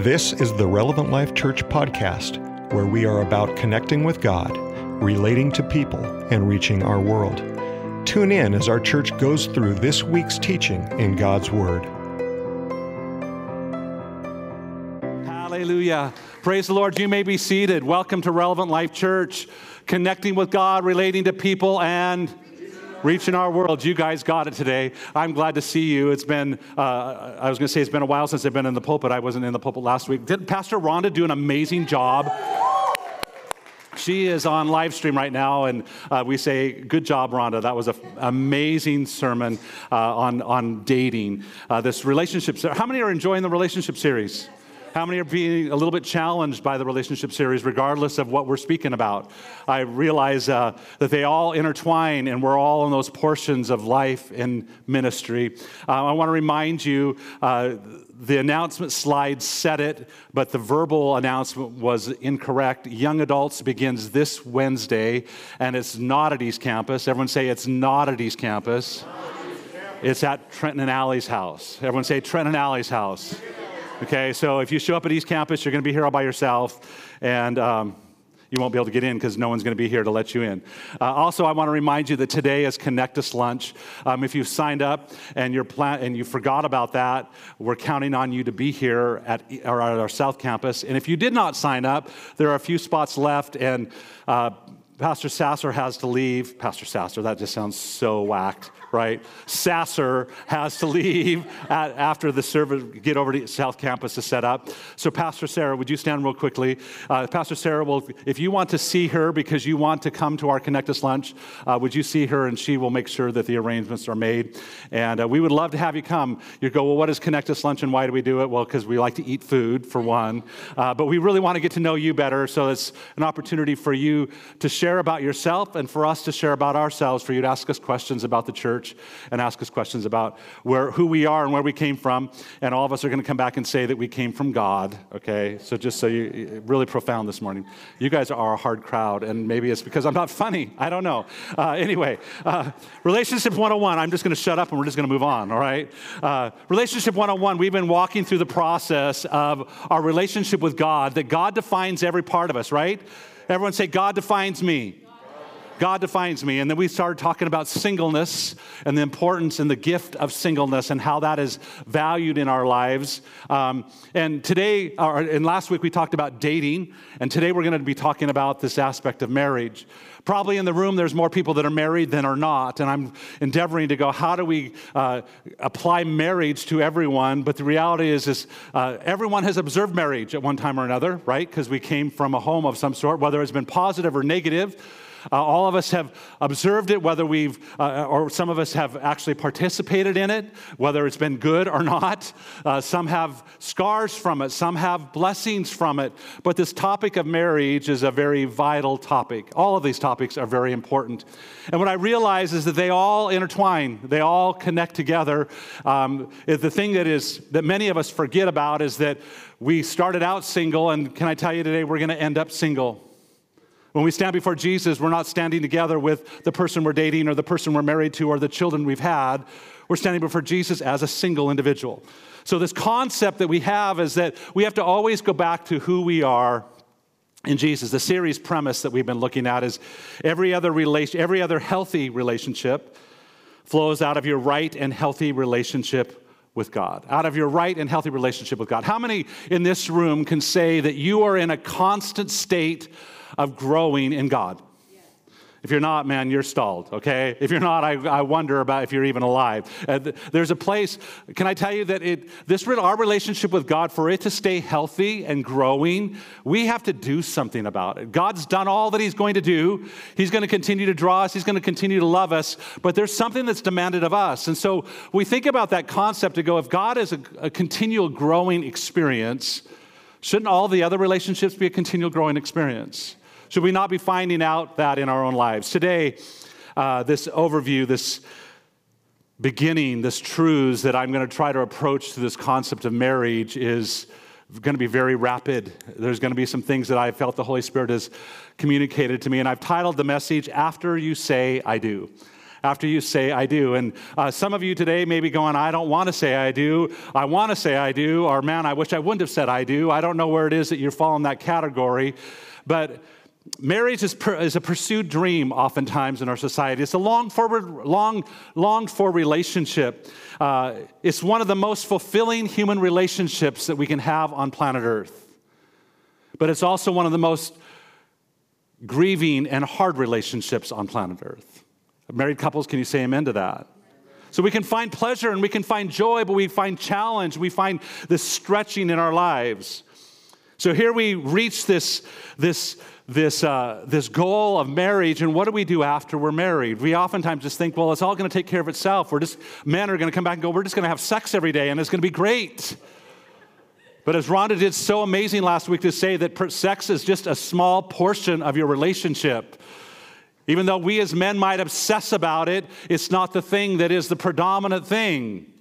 This is the Relevant Life Church podcast, where we are about connecting with God, relating to people, and reaching our world. Tune in as our church goes through this week's teaching in God's Word. Hallelujah. Praise the Lord. You may be seated. Welcome to Relevant Life Church, connecting with God, relating to people, and reaching our world. You guys got it today. I'm glad to see you. It's been, uh, I was going to say it's been a while since I've been in the pulpit. I wasn't in the pulpit last week. Did Pastor Rhonda do an amazing job? She is on live stream right now, and uh, we say, Good job, Rhonda. That was an amazing sermon uh, on, on dating. Uh, this relationship. How many are enjoying the relationship series? How many are being a little bit challenged by the relationship series, regardless of what we're speaking about? I realize uh, that they all intertwine and we're all in those portions of life and ministry. Uh, I want to remind you uh, the announcement slide said it, but the verbal announcement was incorrect. Young Adults begins this Wednesday, and it's not at East Campus. Everyone say it's not at East Campus. It's at Trenton and Allie's house. Everyone say Trenton and Allie's house. Okay, so if you show up at East Campus, you're going to be here all by yourself, and um, you won't be able to get in because no one's going to be here to let you in. Uh, also, I want to remind you that today is Connect Us Lunch. Um, if you've signed up and you're and you forgot about that, we're counting on you to be here at, or at our South Campus. And if you did not sign up, there are a few spots left, and uh, Pastor Sasser has to leave. Pastor Sasser, that just sounds so whacked right? Sasser has to leave at, after the service, get over to South Campus to set up. So, Pastor Sarah, would you stand real quickly? Uh, Pastor Sarah will, if you want to see her because you want to come to our Connect Us lunch, uh, would you see her and she will make sure that the arrangements are made. And uh, we would love to have you come. You go, well, what is Connect Us lunch and why do we do it? Well, because we like to eat food, for one. Uh, but we really want to get to know you better. So, it's an opportunity for you to share about yourself and for us to share about ourselves, for you to ask us questions about the church church and ask us questions about where, who we are and where we came from. And all of us are going to come back and say that we came from God, okay? So just so you, really profound this morning. You guys are a hard crowd, and maybe it's because I'm not funny. I don't know. Uh, anyway, uh, Relationship 101, I'm just going to shut up and we're just going to move on, all right? Uh, relationship 101, we've been walking through the process of our relationship with God, that God defines every part of us, right? Everyone say, God defines me. God defines me. And then we started talking about singleness and the importance and the gift of singleness and how that is valued in our lives. Um, and today, or, and last week, we talked about dating. And today, we're going to be talking about this aspect of marriage. Probably in the room, there's more people that are married than are not. And I'm endeavoring to go, how do we uh, apply marriage to everyone? But the reality is, is uh, everyone has observed marriage at one time or another, right? Because we came from a home of some sort, whether it's been positive or negative. Uh, all of us have observed it, whether we've, uh, or some of us have actually participated in it, whether it's been good or not. Uh, some have scars from it, some have blessings from it. But this topic of marriage is a very vital topic. All of these topics are very important. And what I realize is that they all intertwine, they all connect together. Um, the thing that is that many of us forget about is that we started out single, and can I tell you today, we're going to end up single. When we stand before Jesus, we're not standing together with the person we're dating or the person we're married to or the children we've had. We're standing before Jesus as a single individual. So, this concept that we have is that we have to always go back to who we are in Jesus. The series premise that we've been looking at is every other relation, every other healthy relationship flows out of your right and healthy relationship with God, out of your right and healthy relationship with God. How many in this room can say that you are in a constant state of growing in God. If you're not, man, you're stalled, okay? If you're not, I, I wonder about if you're even alive. Uh, th- there's a place, can I tell you that it, this, our relationship with God, for it to stay healthy and growing, we have to do something about it. God's done all that He's going to do. He's going to continue to draw us, He's going to continue to love us, but there's something that's demanded of us. And so we think about that concept to go, if God is a, a continual growing experience, shouldn't all the other relationships be a continual growing experience? Should we not be finding out that in our own lives? Today, uh, this overview, this beginning, this truths that I'm going to try to approach to this concept of marriage is going to be very rapid. There's going to be some things that I felt the Holy Spirit has communicated to me, and I've titled the message, After You Say I Do. after you say I do. And uh, some of you today may be going, I don't want to say I do. I want to say I do. Or man, I wish I wouldn't have said I do. I don't know where it is that you fall in that category. But marriage is, per, is a pursued dream oftentimes in our society. It's a long forward, long, longed for relationship. Uh, it's one of the most fulfilling human relationships that we can have on planet Earth. But it's also one of the most grieving and hard relationships on planet Earth. Married couples, can you say amen to that? So we can find pleasure and we can find joy, but we find challenge, we find this stretching in our lives. So here we reach this, this, this, uh, this goal of marriage, and what do we do after we're married? We oftentimes just think, well, it's all going to take care of itself. We're just, men are going to come back and go, we're just going to have sex every day, and it's going to be great. But as Rhonda did so amazing last week to say that sex is just a small portion of your relationship. Even though we as men might obsess about it, it's not the thing that is the predominant thing.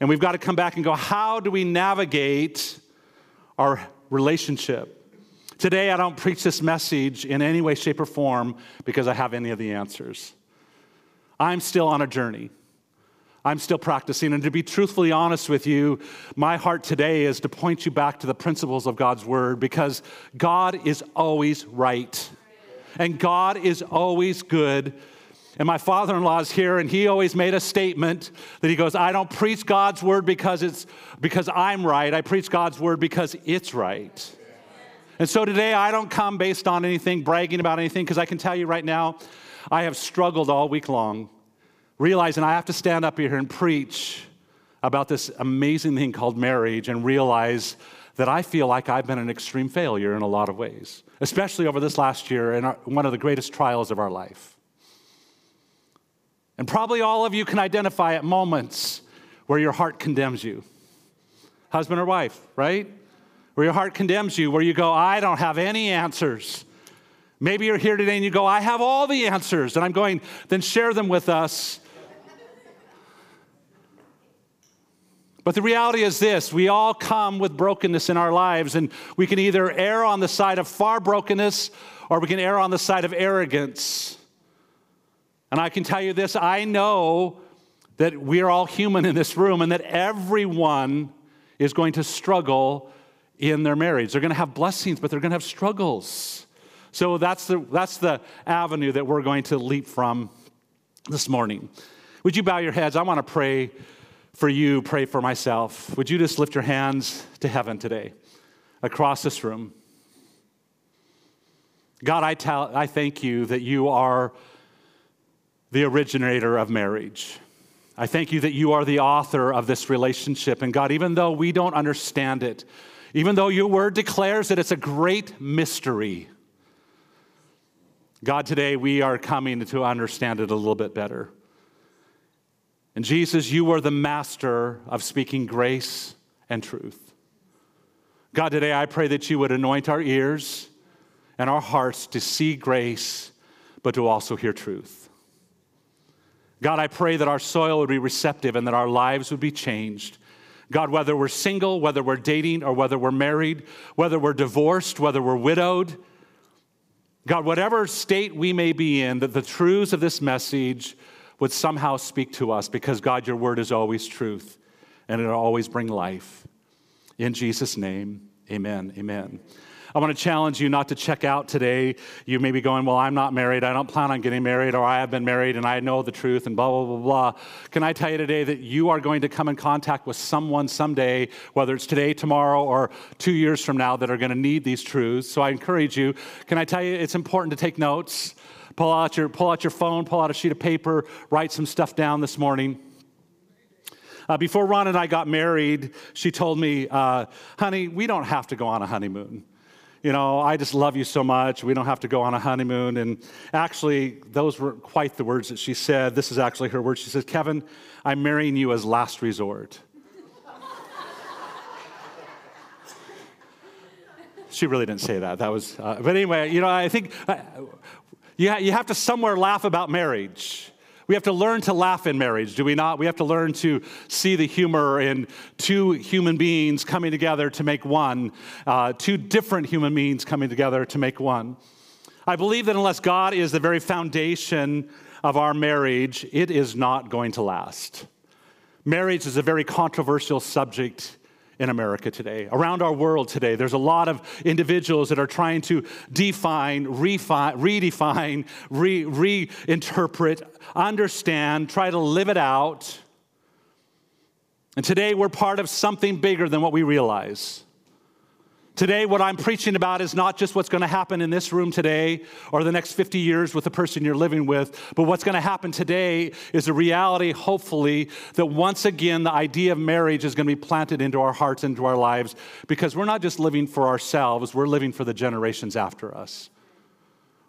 And we've got to come back and go, how do we navigate our relationship? Today, I don't preach this message in any way, shape, or form because I have any of the answers. I'm still on a journey. I'm still practicing. And to be truthfully honest with you, my heart today is to point you back to the principles of God's word because God is always right. And God is always good. And my father in law is here, and he always made a statement that he goes, I don't preach God's word because, it's, because I'm right. I preach God's word because it's right. And so today, I don't come based on anything, bragging about anything, because I can tell you right now, I have struggled all week long realizing I have to stand up here and preach about this amazing thing called marriage and realize that I feel like I've been an extreme failure in a lot of ways, especially over this last year and one of the greatest trials of our life. And probably all of you can identify at moments where your heart condemns you. Husband or wife, right? Where your heart condemns you, where you go, I don't have any answers. Maybe you're here today and you go, I have all the answers. And I'm going, then share them with us But the reality is this we all come with brokenness in our lives, and we can either err on the side of far brokenness or we can err on the side of arrogance. And I can tell you this I know that we are all human in this room and that everyone is going to struggle in their marriage. They're going to have blessings, but they're going to have struggles. So that's the, that's the avenue that we're going to leap from this morning. Would you bow your heads? I want to pray for you, pray for myself. Would you just lift your hands to heaven today across this room? God, I, tell, I thank you that you are the originator of marriage. I thank you that you are the author of this relationship. And God, even though we don't understand it, even though your word declares that it's a great mystery, God, today we are coming to understand it a little bit better. And Jesus, you are the master of speaking grace and truth. God, today I pray that you would anoint our ears and our hearts to see grace, but to also hear truth. God, I pray that our soil would be receptive and that our lives would be changed. God, whether we're single, whether we're dating, or whether we're married, whether we're divorced, whether we're widowed, God, whatever state we may be in, that the truths of this message would somehow speak to us because, God, your word is always truth and it'll always bring life. In Jesus' name, amen. Amen. I want to challenge you not to check out today. You may be going, Well, I'm not married. I don't plan on getting married, or I have been married and I know the truth, and blah, blah, blah, blah. Can I tell you today that you are going to come in contact with someone someday, whether it's today, tomorrow, or two years from now, that are going to need these truths? So I encourage you. Can I tell you it's important to take notes? Pull out your, pull out your phone, pull out a sheet of paper, write some stuff down this morning. Uh, before Ron and I got married, she told me, uh, honey, we don't have to go on a honeymoon. You know, I just love you so much. We don't have to go on a honeymoon. And actually, those were quite the words that she said. This is actually her words. She said, Kevin, I'm marrying you as last resort. she really didn't say that. That was, uh, but anyway, you know, I think uh, you, you have to somewhere laugh about marriage. We have to learn to laugh in marriage, do we not? We have to learn to see the humor in two human beings coming together to make one, uh, two different human beings coming together to make one. I believe that unless God is the very foundation of our marriage, it is not going to last. Marriage is a very controversial subject in America today. Around our world today, there's a lot of individuals that are trying to define, redefine, re- reinterpret, understand, try to live it out. And today we're part of something bigger than what we realize. Today, what I'm preaching about is not just what's going to happen in this room today or the next 50 years with the person you're living with, but what's going to happen today is a reality, hopefully, that once again the idea of marriage is going to be planted into our hearts, into our lives, because we're not just living for ourselves, we're living for the generations after us.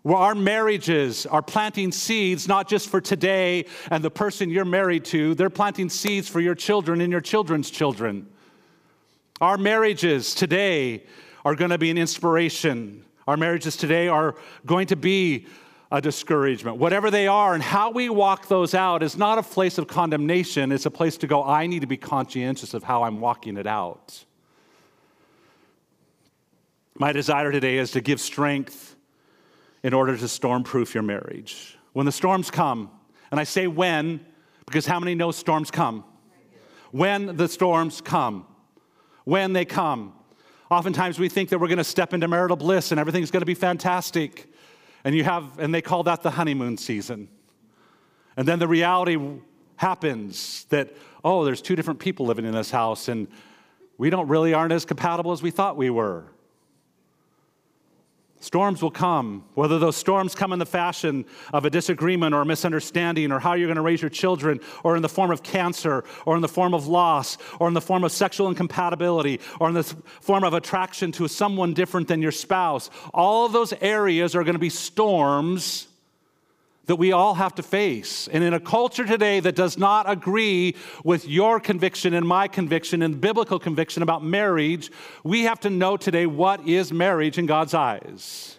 Where our marriages are planting seeds, not just for today and the person you're married to, they're planting seeds for your children and your children's children. Our marriages today are going to be an inspiration. Our marriages today are going to be a discouragement. Whatever they are, and how we walk those out is not a place of condemnation. It's a place to go, I need to be conscientious of how I'm walking it out. My desire today is to give strength in order to stormproof your marriage. When the storms come, and I say when, because how many know storms come? When the storms come when they come. Oftentimes we think that we're going to step into marital bliss and everything's going to be fantastic. And you have and they call that the honeymoon season. And then the reality happens that oh, there's two different people living in this house and we don't really aren't as compatible as we thought we were. Storms will come, whether those storms come in the fashion of a disagreement or a misunderstanding, or how you're going to raise your children, or in the form of cancer, or in the form of loss, or in the form of sexual incompatibility, or in the form of attraction to someone different than your spouse. All of those areas are going to be storms that we all have to face. And in a culture today that does not agree with your conviction and my conviction and biblical conviction about marriage, we have to know today what is marriage in God's eyes.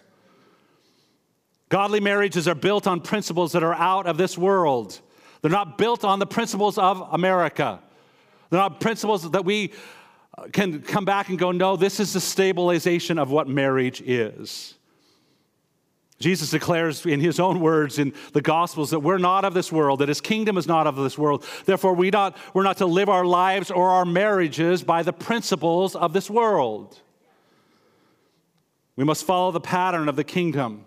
Godly marriages are built on principles that are out of this world. They're not built on the principles of America. They're not principles that we uh, can come back and go, no, this is the stabilization of what marriage is. Jesus declares in his own words in the Gospels that we're not of this world, that his kingdom is not of this world. Therefore, we not, we're not to live our lives or our marriages by the principles of this world. We must follow the pattern of the kingdom.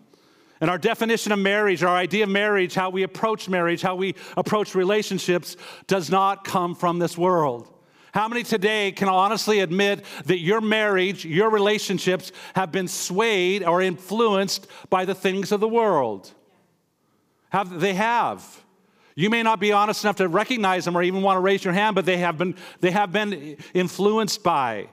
And our definition of marriage, our idea of marriage, how we approach marriage, how we approach relationships, does not come from this world. How many today can honestly admit that your marriage, your relationships have been swayed or influenced by the things of the world? Have, they have. You may not be honest enough to recognize them or even want to raise your hand, but they have been, they have been influenced by.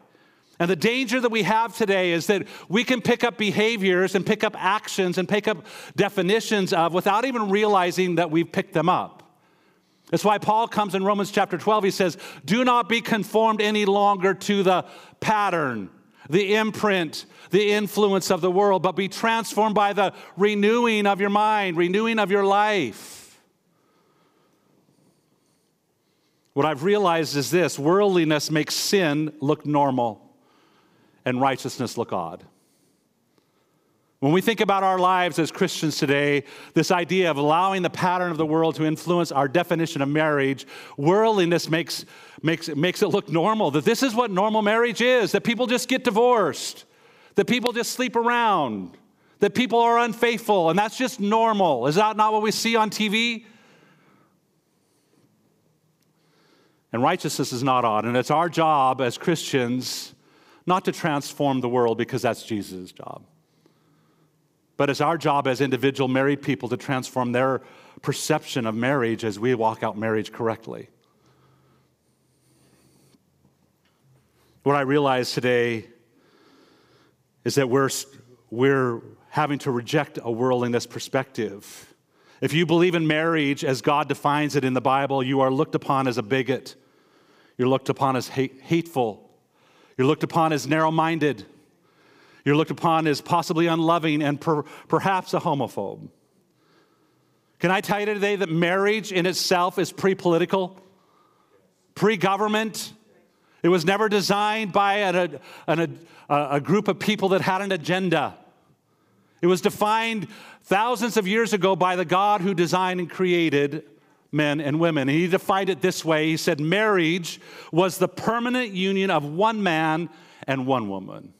And the danger that we have today is that we can pick up behaviors and pick up actions and pick up definitions of without even realizing that we've picked them up. That's why Paul comes in Romans chapter 12. He says, Do not be conformed any longer to the pattern, the imprint, the influence of the world, but be transformed by the renewing of your mind, renewing of your life. What I've realized is this worldliness makes sin look normal and righteousness look odd. When we think about our lives as Christians today, this idea of allowing the pattern of the world to influence our definition of marriage, worldliness makes, makes, makes it look normal. That this is what normal marriage is, that people just get divorced, that people just sleep around, that people are unfaithful, and that's just normal. Is that not what we see on TV? And righteousness is not odd, and it's our job as Christians not to transform the world because that's Jesus' job. But it's our job as individual married people to transform their perception of marriage as we walk out marriage correctly. What I realize today is that we're, we're having to reject a worldliness perspective. If you believe in marriage as God defines it in the Bible, you are looked upon as a bigot. You're looked upon as hate, hateful. You're looked upon as narrow minded. You're looked upon as possibly unloving and per, perhaps a homophobe. Can I tell you today that marriage in itself is pre political, pre government? It was never designed by a, a, group of people that had an agenda. It was defined thousands of years ago by the God who designed and created men and women. And he defined it this way He said, Marriage was the permanent union of one man and one woman.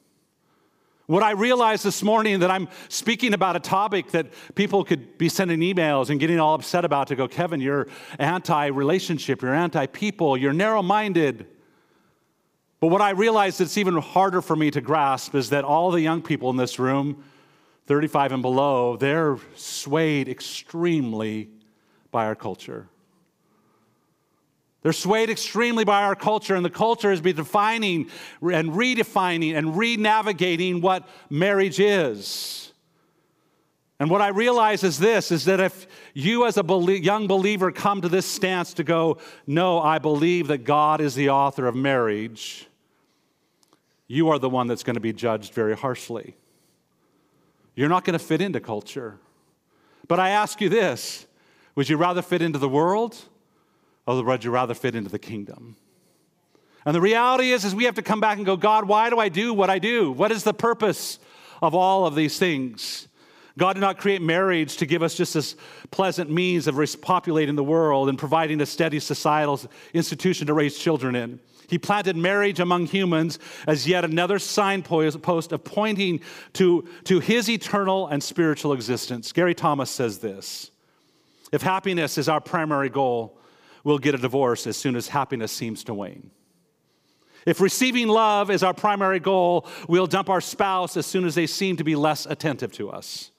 What I realized this morning that I'm speaking about a topic that people could be sending emails and getting all upset about to go, Kevin, you're anti relationship, you're anti people, you're narrow minded. But what I realized that's even harder for me to grasp is that all the young people in this room, 35 and below, they're swayed extremely by our culture. They're swayed extremely by our culture, and the culture is defining and redefining and re-navigating what marriage is. And what I realize is this is that if you as a young believer come to this stance to go, no, I believe that God is the author of marriage, you are the one that's going to be judged very harshly. You're not going to fit into culture. But I ask you this would you rather fit into the world Oh, or would you rather fit into the kingdom? And the reality is, is we have to come back and go, God, why do I do what I do? What is the purpose of all of these things? God did not create marriage to give us just this pleasant means of repopulating the world and providing a steady societal institution to raise children in. He planted marriage among humans as yet another signpost of pointing to, to his eternal and spiritual existence. Gary Thomas says this If happiness is our primary goal, we'll get a divorce as soon as happiness seems to wane. If receiving love is our primary goal, we'll dump our spouse as soon as they seem to be less attentive to us.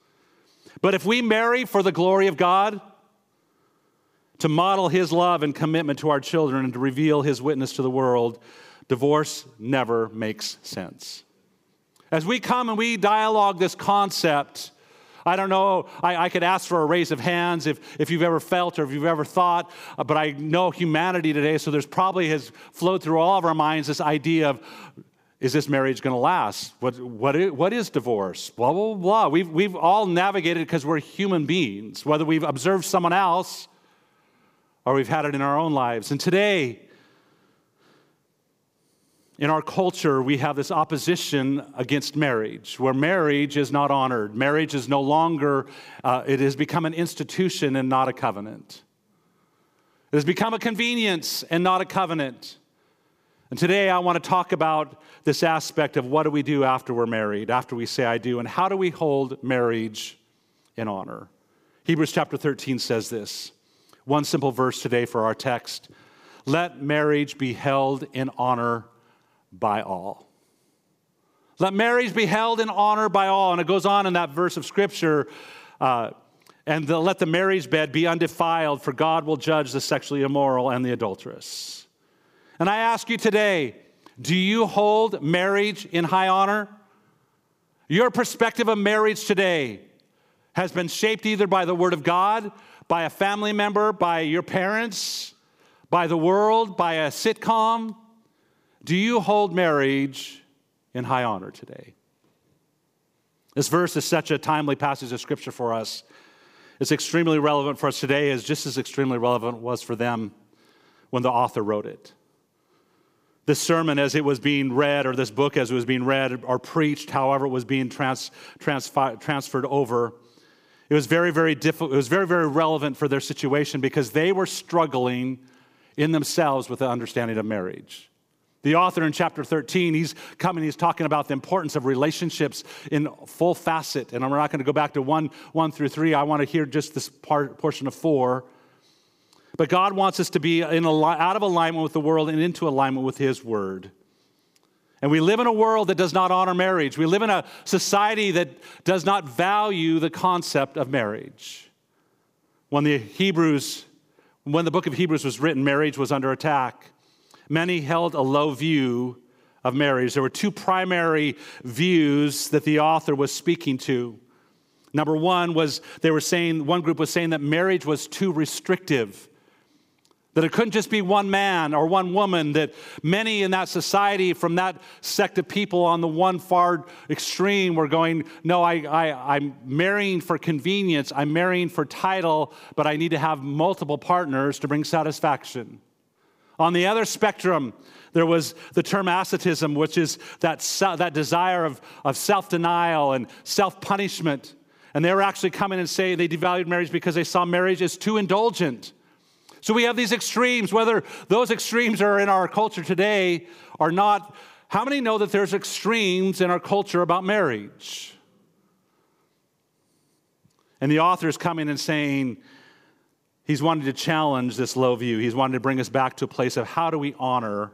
But if we marry for the glory of God, to model his love and commitment to our children and to reveal his witness to the world, divorce never makes sense. As we come and we dialogue this concept, I don't know, I, I, could ask for a raise of hands if, if you've ever felt or if you've ever thought, uh, but I know humanity today, so there's probably has flowed through all of our minds this idea of is this marriage going to last? What, what, is, what is divorce? Blah, blah, blah. We've, we've all navigated because we're human beings, whether we've observed someone else or we've had it in our own lives. And today, in our culture, we have this opposition against marriage, where marriage is not honored. Marriage is no longer, uh, it has become an institution and not a covenant. It has become a convenience and not a covenant. And today I want to talk about this aspect of what do we do after we're married, after we say I do, and how do we hold marriage in honor. Hebrews chapter 13 says this. One simple verse today for our text. Let marriage be held in honor by all. Let marriage be held in honor by all. And it goes on in that verse of scripture. Uh, and the, let the marriage bed be undefiled, for God will judge the sexually immoral and the adulterous. And I ask you today do you hold marriage in high honor? Your perspective of marriage today has been shaped either by the Word of God, by a family member, by your parents, by the world, by a sitcom, do you hold marriage in high honor today? This verse is such a timely passage of scripture for us. It's extremely relevant for us today, as just as extremely relevant was for them when the author wrote it. This sermon, as it was being read, or this book as it was being read or preached, however it was being trans, transferred over, it was very, very difficult. It was very, very relevant for their situation because they were struggling in themselves with the understanding of marriage. The author in chapter 13, he's coming, he's talking about the importance of relationships in full facet. And I'm not going to go back to one, one through three. I want to hear just this part, portion of four. But God wants us to be in out of alignment with the world and into alignment with His word. And we live in a world that does not honor marriage. We live in a society that does not value the concept of marriage. When the Hebrews, when the book of Hebrews was written, marriage was under attack. Many held a low view of marriage. There were two primary views that the author was speaking to. Number one was they were saying, one group was saying that marriage was too restrictive. That it couldn't just be one man or one woman, that many in that society from that sect of people on the one far extreme were going, No, I, I, I'm marrying for convenience, I'm marrying for title, but I need to have multiple partners to bring satisfaction. On the other spectrum, there was the term asceticism, which is that, that desire of, of self denial and self punishment. And they were actually coming and saying they devalued marriage because they saw marriage as too indulgent. So we have these extremes, whether those extremes are in our culture today or not. How many know that there's extremes in our culture about marriage? And the author is coming and saying, he's wanting to challenge this low view. He's wanting to bring us back to a place of how do we honor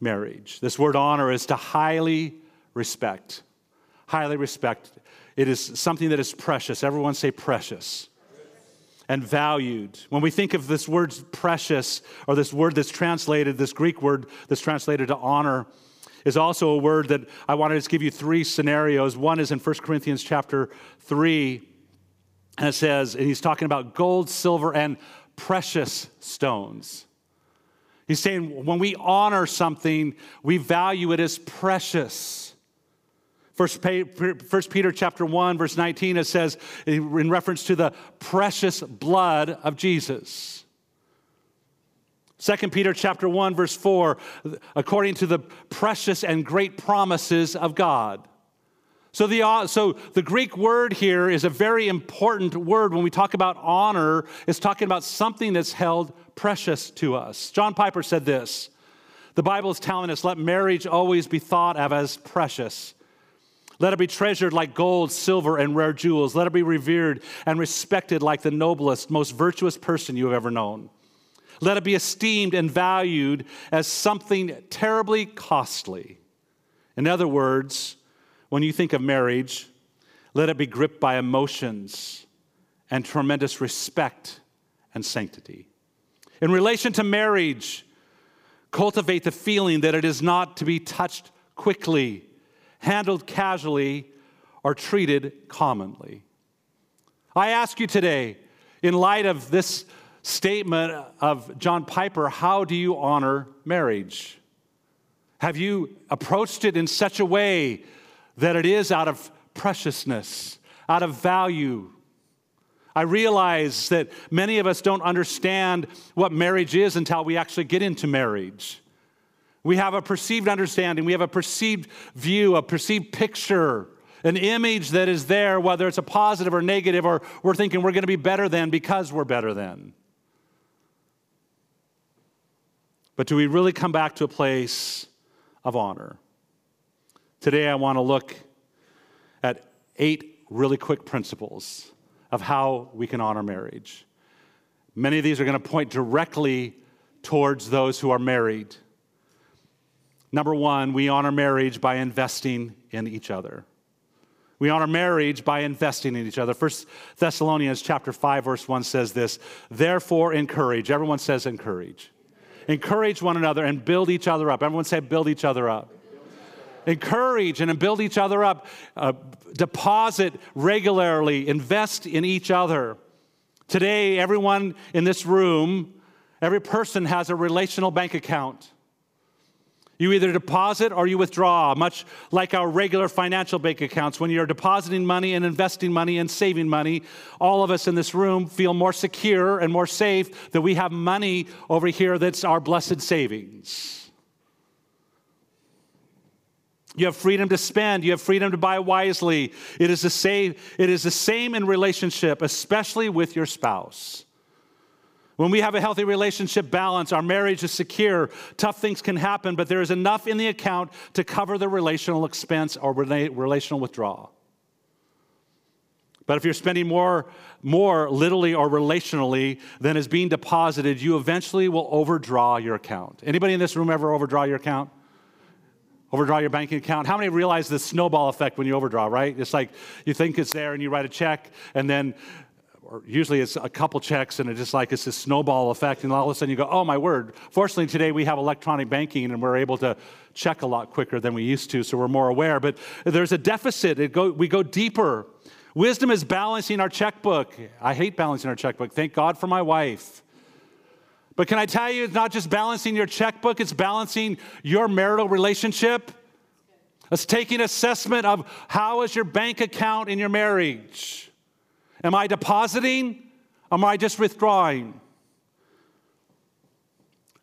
marriage. This word honor is to highly respect. Highly respect. It is something that is precious. Everyone say precious. And valued. When we think of this word precious, or this word that's translated, this Greek word that's translated to honor, is also a word that I wanted to give you three scenarios. One is in 1 Corinthians chapter 3, and it says, and he's talking about gold, silver, and precious stones. He's saying when we honor something, we value it as precious. First, Peter chapter 1, verse 19, it says, in reference to the precious blood of Jesus. 2 Peter chapter 1, verse 4, according to the precious and great promises of God. So the, uh, so the Greek word here is a very important word when we talk about honor. It's talking about something that's held precious to us. John Piper said this The Bible is telling us, let marriage always be thought of as precious. Let it be treasured like gold, silver, and rare jewels. Let it be revered and respected like the noblest, most virtuous person you have ever known. Let it be esteemed and valued as something terribly costly. In other words, when you think of marriage, let it be gripped by emotions and tremendous respect and sanctity. In relation to marriage, cultivate the feeling that it is not to be touched quickly, handled casually, or treated commonly. I ask you today, in light of this statement of John Piper, how do you honor marriage? Have you approached it in such a way that it is out of preciousness, out of value. I realize that many of us don't understand what marriage is until we actually get into marriage. We have a perceived understanding, we have a perceived view, a perceived picture, an image that is there, whether it's a positive or negative, or we're thinking we're going to be better than because we're better than. But do we really come back to a place of honor? Today, I want to look at eight really quick principles of how we can honor marriage. Many of these are going to point directly towards those who are married. Number one, we honor marriage by investing in each other. We honor marriage by investing in each other. First Thessalonians chapter 5 verse 1 says this, therefore encourage. Everyone says encourage. Encourage one another and build each other up. Everyone say build each other up encourage and build each other up, uh, deposit regularly, invest in each other. Today, everyone in this room, every person has a relational bank account. You either deposit or you withdraw, much like our regular financial bank accounts. When you're depositing money and investing money and saving money, all of us in this room feel more secure and more safe that we have money over here that's our blessed savings. You have freedom to spend. You have freedom to buy wisely. It is the same, it is the same in relationship, especially with your spouse. When we have a healthy relationship balance, our marriage is secure. Tough things can happen, but there is enough in the account to cover the relational expense or relational withdrawal. But if you're spending more, more literally or relationally than is being deposited, you eventually will overdraw your account. Anybody in this room ever overdraw your account? Overdraw your banking account. How many realize the snowball effect when you overdraw, right? It's like you think it's there and you write a check, and then or usually it's a couple checks and it's just like it's this snowball effect and all of a sudden you go oh my word. Fortunately today we have electronic banking and we're able to check a lot quicker than we used to so we're more aware. But there's a deficit. Go, we go deeper. Wisdom is balancing our checkbook. I hate balancing our checkbook. Thank god for my wife but can I tell you, it's not just balancing your checkbook, it's balancing your marital relationship. It's taking assessment of how is your bank account in your marriage? Am I depositing? Am I just withdrawing?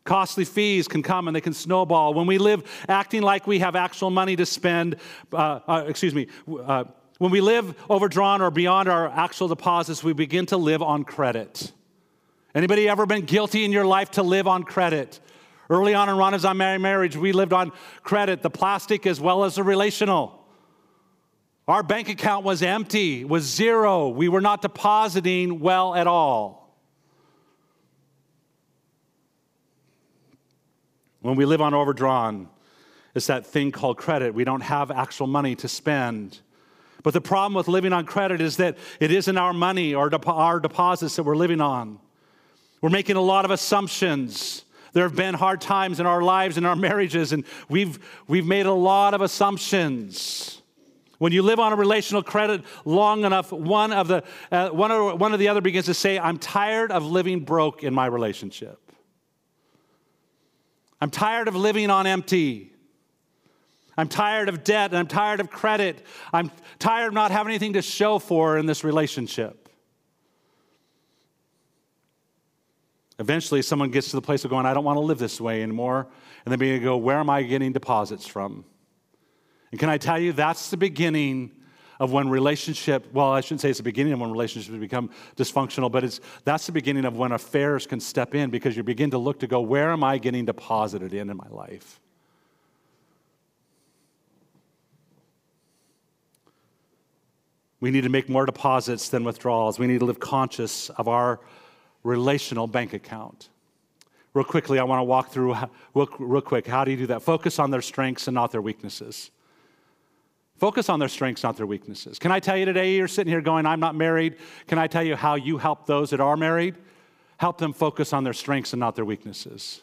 Costly fees can come and they can snowball. When we live acting like we have actual money to spend, uh, uh, excuse me, uh, when we live overdrawn or beyond our actual deposits, we begin to live on credit. Anybody ever been guilty in your life to live on credit? Early on in Ron and marriage, we lived on credit, the plastic as well as the relational. Our bank account was empty, was zero. We were not depositing well at all. When we live on overdrawn, it's that thing called credit. We don't have actual money to spend. But the problem with living on credit is that it isn't our money or our deposits that we're living on. We're making a lot of assumptions. There have been hard times in our lives and our marriages, and we've, we've made a lot of assumptions. When you live on a relational credit long enough, one of the, uh, one, or, one of the other begins to say, I'm tired of living broke in my relationship. I'm tired of living on empty. I'm tired of debt and I'm tired of credit. I'm tired of not having anything to show for in this relationship. Eventually, someone gets to the place of going, I don't want to live this way anymore. And they begin to go, Where am I getting deposits from? And can I tell you, that's the beginning of when relationship, well, I shouldn't say it's the beginning of when relationships become dysfunctional, but it's, that's the beginning of when affairs can step in because you begin to look to go, where am I getting deposited in in my life? We need to make more deposits than withdrawals. We need to live conscious of our relational bank account. Real quickly, I want to walk through real, real quick. How do you do that? Focus on their strengths and not their weaknesses. Focus on their strengths, not their weaknesses. Can I tell you today, you're sitting here going, I'm not married. Can I tell you how you help those that are married? Help them focus on their strengths and not their weaknesses.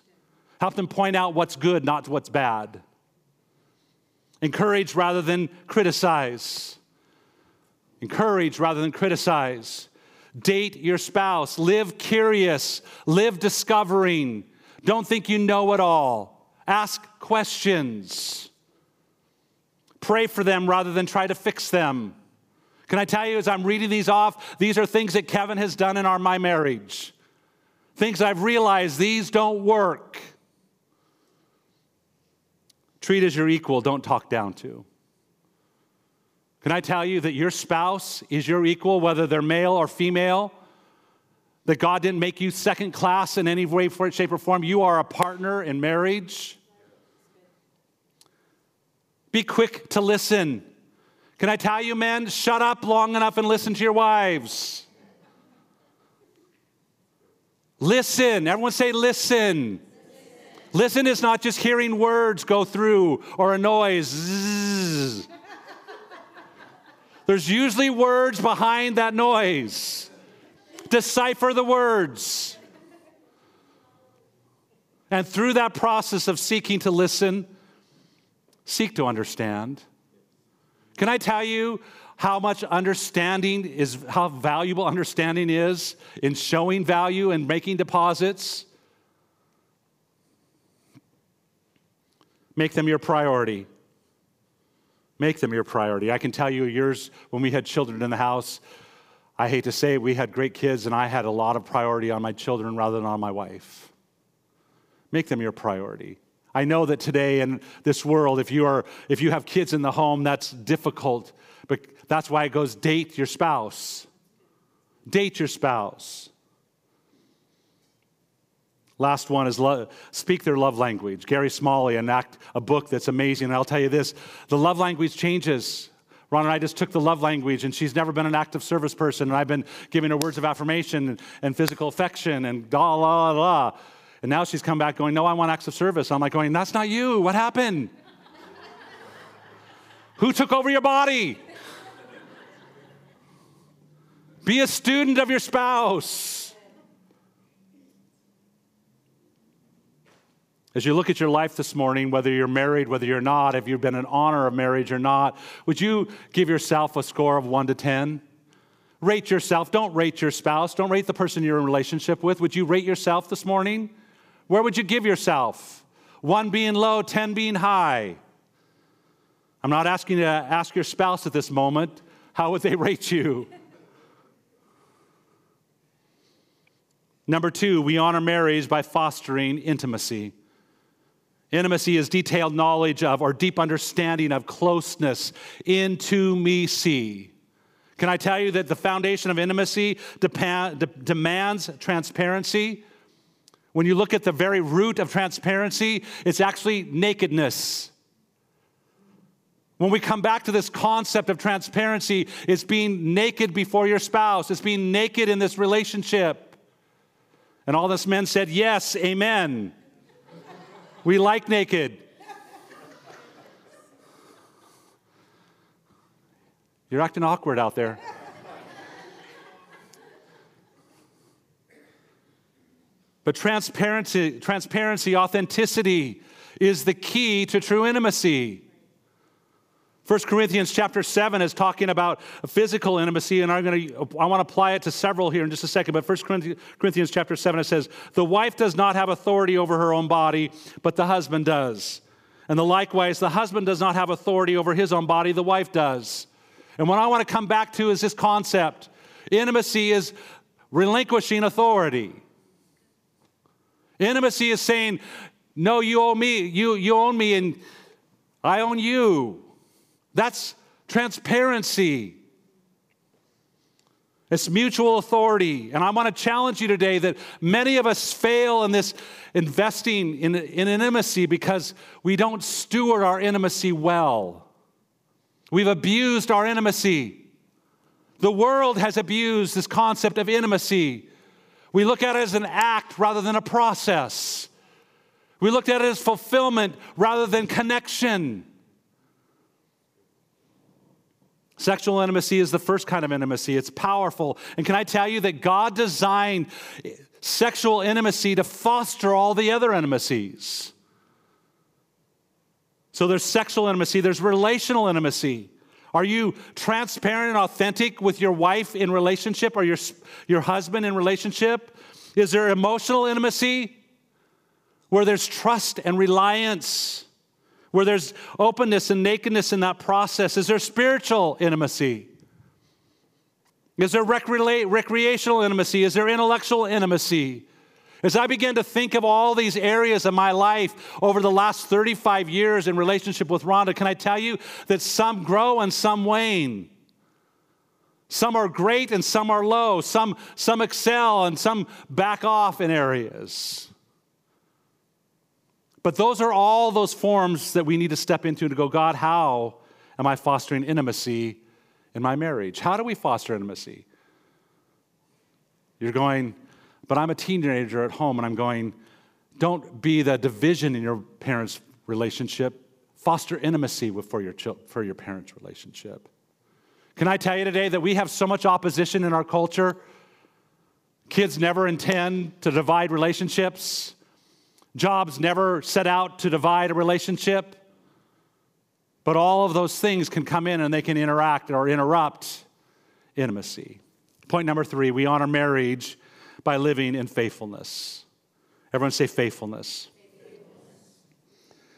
Help them point out what's good, not what's bad. Encourage rather than criticize. Encourage rather than criticize. Date your spouse. Live curious. Live discovering. Don't think you know it all. Ask questions. Pray for them rather than try to fix them. Can I tell you, as I'm reading these off, these are things that Kevin has done in our my marriage. Things I've realized these don't work. Treat as your equal, don't talk down to. Can I tell you that your spouse is your equal, whether they're male or female? That God didn't make you second class in any way, shape, or form. You are a partner in marriage. Be quick to listen. Can I tell you, men, shut up long enough and listen to your wives. Listen. Everyone say, listen. Listen is not just hearing words go through or a noise. Zzz. There's usually words behind that noise. Decipher the words. And through that process of seeking to listen, seek to understand. Can I tell you how much understanding is, how valuable understanding is in showing value and making deposits? Make them your priority. Make them your priority. I can tell you, yours, when we had children in the house, I hate to say it, we had great kids, and I had a lot of priority on my children rather than on my wife. Make them your priority. I know that today in this world, if you, are, if you have kids in the home, that's difficult. But that's why it goes date your spouse. Date your spouse. Last one is speak their love language. Gary Smalley enact a book that's amazing. And I'll tell you this the love language changes. Ron and I just took the love language, and she's never been an acts of service person. And I've been giving her words of affirmation and, and physical affection and da la la. And now she's come back going, No, I want acts of service. I'm like, going, That's not you. What happened? Who took over your body? Be a student of your spouse. As you look at your life this morning, whether you're married, whether you're not, if you've been in honor of marriage or not, would you give yourself a score of one to 10? Rate yourself. Don't rate your spouse. Don't rate the person you're in relationship with. Would you rate yourself this morning? Where would you give yourself? One being low, 10 being high. I'm not asking you to ask your spouse at this moment, how would they rate you? Number two, we honor marriage by fostering intimacy. Intimacy is detailed knowledge of or deep understanding of closeness into me see. Can I tell you that the foundation of intimacy de- demands transparency? When you look at the very root of transparency, it's actually nakedness. When we come back to this concept of transparency, it's being naked before your spouse, it's being naked in this relationship. And all this men said, Yes, amen. We like naked. You're acting awkward out there. But transparency, transparency, authenticity is the key to true intimacy. 1 Corinthians chapter 7 is talking about physical intimacy, and I'm going to, I want to apply it to several here in just a second. But 1 Corinthians chapter 7, it says, The wife does not have authority over her own body, but the husband does. And the likewise, the husband does not have authority over his own body, the wife does. And what I want to come back to is this concept intimacy is relinquishing authority. Intimacy is saying, No, you owe me, you, you own me, and I own you. That's transparency. It's mutual authority. And I want to challenge you today that many of us fail in this investing in, in intimacy because we don't steward our intimacy well. We've abused our intimacy. The world has abused this concept of intimacy. We look at it as an act rather than a process. We looked at it as fulfillment rather than connection. Sexual intimacy is the first kind of intimacy. It's powerful. And can I tell you that God designed sexual intimacy to foster all the other intimacies? So there's sexual intimacy, there's relational intimacy. Are you transparent and authentic with your wife in relationship or your, your husband in relationship? Is there emotional intimacy where there's trust and reliance? Where there's openness and nakedness in that process? Is there spiritual intimacy? Is there recre- recreational intimacy? Is there intellectual intimacy? As I began to think of all these areas of my life over the last 35 years in relationship with Rhonda, can I tell you that some grow and some wane? Some are great and some are low. Some, some excel and some back off in areas. But those are all those forms that we need to step into to go, God, how am I fostering intimacy in my marriage? How do we foster intimacy? You're going, but I'm a teenager at home and I'm going, don't be the division in your parents' relationship. Foster intimacy for your, for your parents' relationship. Can I tell you today that we have so much opposition in our culture? Kids never intend to divide relationships. Jobs never set out to divide a relationship. But all of those things can come in and they can interact or interrupt intimacy. Point number three we honor marriage by living in faithfulness. Everyone say faithfulness.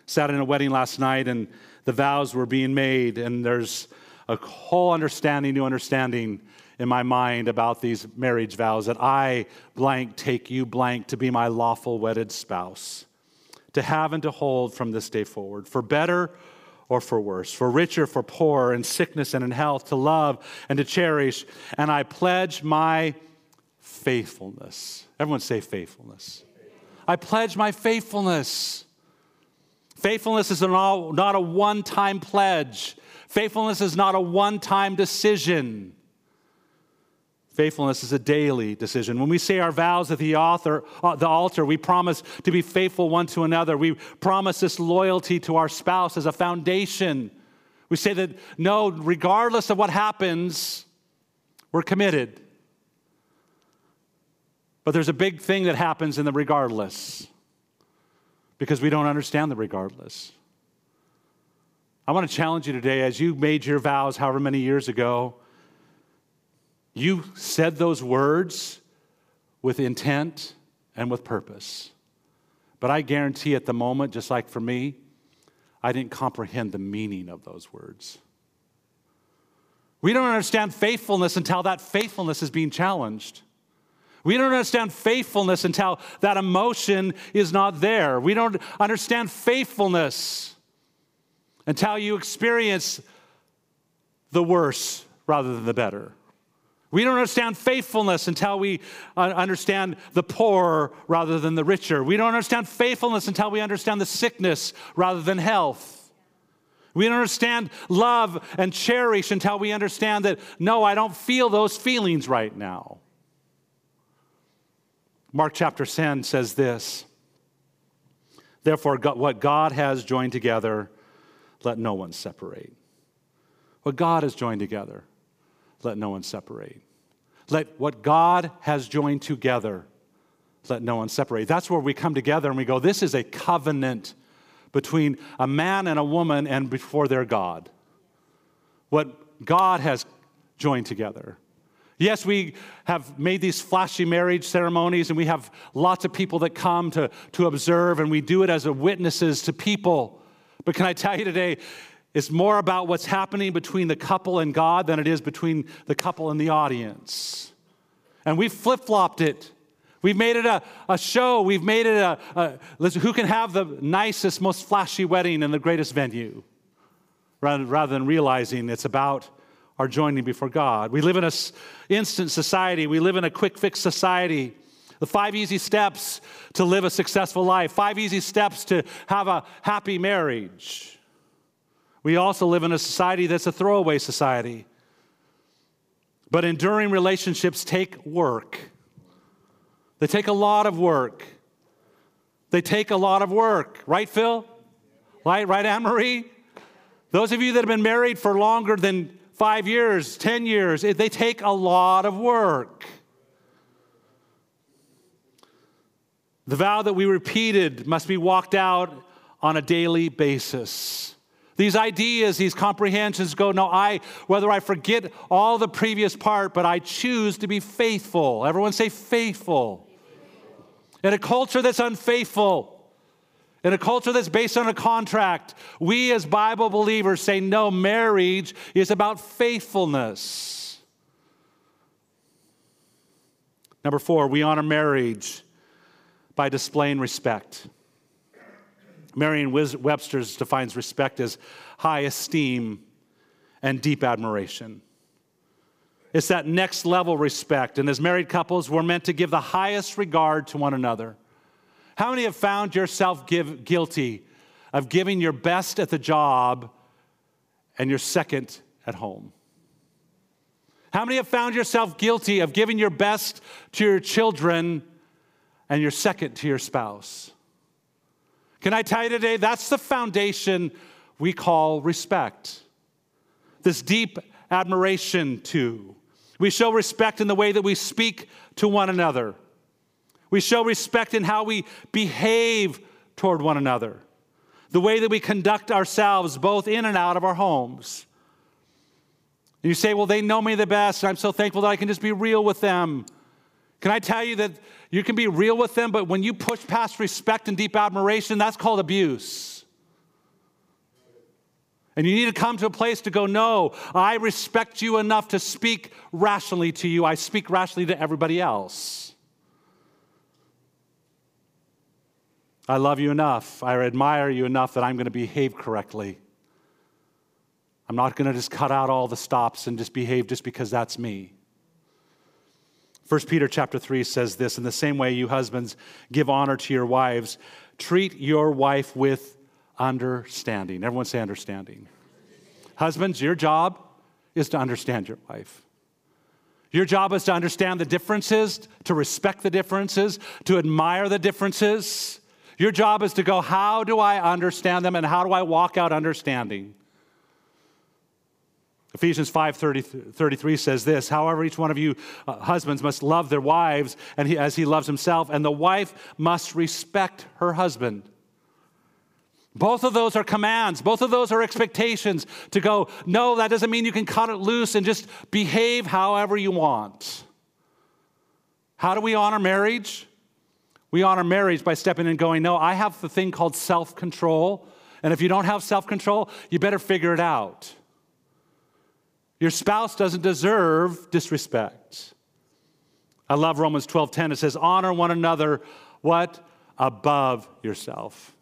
Sat in a wedding last night and the vows were being made, and there's a whole understanding, new understanding in my mind about these marriage vows that I blank take you blank to be my lawful wedded spouse, to have and to hold from this day forward, for better or for worse, for richer, for poorer, in sickness and in health, to love and to cherish. And I pledge my faithfulness. Everyone say faithfulness. I pledge my faithfulness. Faithfulness is not a one time pledge, faithfulness is not a one time decision. Faithfulness is a daily decision. When we say our vows at the, author, uh, the altar, we promise to be faithful one to another. We promise this loyalty to our spouse as a foundation. We say that, no, regardless of what happens, we're committed. But there's a big thing that happens in the regardless because we don't understand the regardless. I want to challenge you today as you made your vows however many years ago, you said those words with intent and with purpose. But I guarantee at the moment, just like for me, I didn't comprehend the meaning of those words. We don't understand faithfulness until that faithfulness is being challenged. We don't understand faithfulness until that emotion is not there. We don't understand faithfulness until you experience the worse rather than the better. We don't understand faithfulness until we uh, understand the poor rather than the richer. We don't understand faithfulness until we understand the sickness rather than health. We don't understand love and cherish until we understand that, no, I don't feel those feelings right now. Mark chapter 10 says this Therefore, what God has joined together, let no one separate. What God has joined together, let no one separate. Let what God has joined together, let no one separate. That's where we come together and we go, this is a covenant between a man and a woman and before their God. What God has joined together. Yes, we have made these flashy marriage ceremonies and we have lots of people that come to, to observe and we do it as a witnesses to people. But can I tell you today, it's more about what's happening between the couple and God than it is between the couple and the audience. And we've flip flopped it. We've made it a, a show. We've made it a, a who can have the nicest, most flashy wedding in the greatest venue, rather, rather than realizing it's about our joining before God. We live in an instant society. We live in a quick fix society. The five easy steps to live a successful life, five easy steps to have a happy marriage. We also live in a society that's a throwaway society. But enduring relationships take work. They take a lot of work. They take a lot of work, right, Phil? Right, right, Anne Marie? Those of you that have been married for longer than five years, 10 years, they take a lot of work. The vow that we repeated must be walked out on a daily basis. These ideas, these comprehensions go, no, I, whether I forget all the previous part, but I choose to be faithful. Everyone say faithful. In a culture that's unfaithful, in a culture that's based on a contract, we as Bible believers say, no, marriage is about faithfulness. Number four, we honor marriage by displaying respect. Merriam Webster's defines respect as high esteem and deep admiration. It's that next level respect. And as married couples, we're meant to give the highest regard to one another. How many have found yourself give, guilty of giving your best at the job and your second at home? How many have found yourself guilty of giving your best to your children and your second to your spouse? Can I tell you today, that's the foundation we call respect. This deep admiration to. We show respect in the way that we speak to one another. We show respect in how we behave toward one another, the way that we conduct ourselves both in and out of our homes. And you say, Well, they know me the best, I'm so thankful that I can just be real with them. Can I tell you that you can be real with them, but when you push past respect and deep admiration, that's called abuse. And you need to come to a place to go, no, I respect you enough to speak rationally to you. I speak rationally to everybody else. I love you enough. I admire you enough that I'm going to behave correctly. I'm not going to just cut out all the stops and just behave just because that's me. 1 Peter chapter 3 says this in the same way you husbands give honor to your wives. Treat your wife with understanding. Everyone say understanding. Husbands your job is to understand your wife. Your job is to understand the differences to respect the differences to admire the differences. Your job is to go how do i understand them and how do i walk out understanding Ephesians 5 30, 33 says this However, each one of you uh, husbands must love their wives and he, as he loves himself, and the wife must respect her husband. Both of those are commands. Both of those are expectations to go, no, that doesn't mean you can cut it loose and just behave however you want. How do we honor marriage? We honor marriage by stepping in and going, no, I have the thing called self control. And if you don't have self control, you better figure it out. Your spouse doesn't deserve disrespect. I love Romans 12:10. It says, honor one another, what? Above yourself.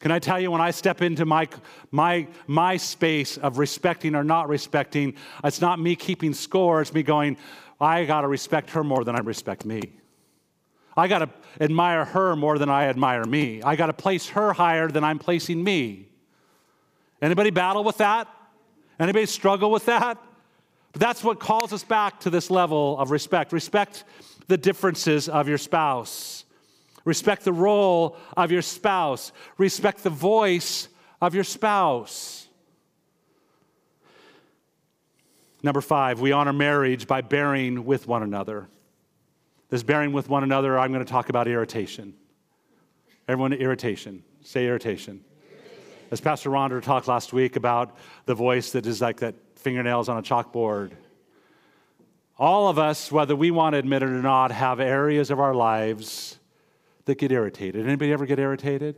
Can I tell you, when I step into my, my, my space of respecting or not respecting, it's not me keeping score, it's me going, I got to respect her more than I respect me. I got to admire her more than I admire me. I got to place her higher than I'm placing me. Anybody battle with that? Anybody struggle with that? But that's what calls us back to this level of respect. Respect the differences of your spouse. Respect the role of your spouse. Respect the voice of your spouse. Number five, we honor marriage by bearing with one another. This bearing with one another, I'm going to talk about irritation. Everyone, irritation. Say irritation. As Pastor Rhonda talked last week about the voice that is like that fingernails on a chalkboard. All of us, whether we want to admit it or not, have areas of our lives that get irritated. Anybody ever get irritated?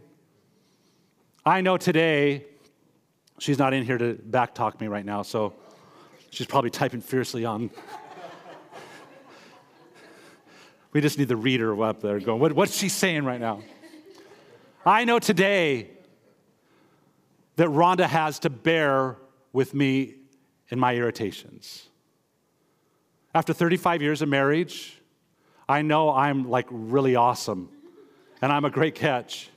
I know today, she's not in here to backtalk me right now, so she's probably typing fiercely on. we just need the reader up there going, what, what's she saying right now? I know today that Rhonda has to bear with me in my irritations. After 35 years of marriage, I know I'm like really awesome and I'm a great catch.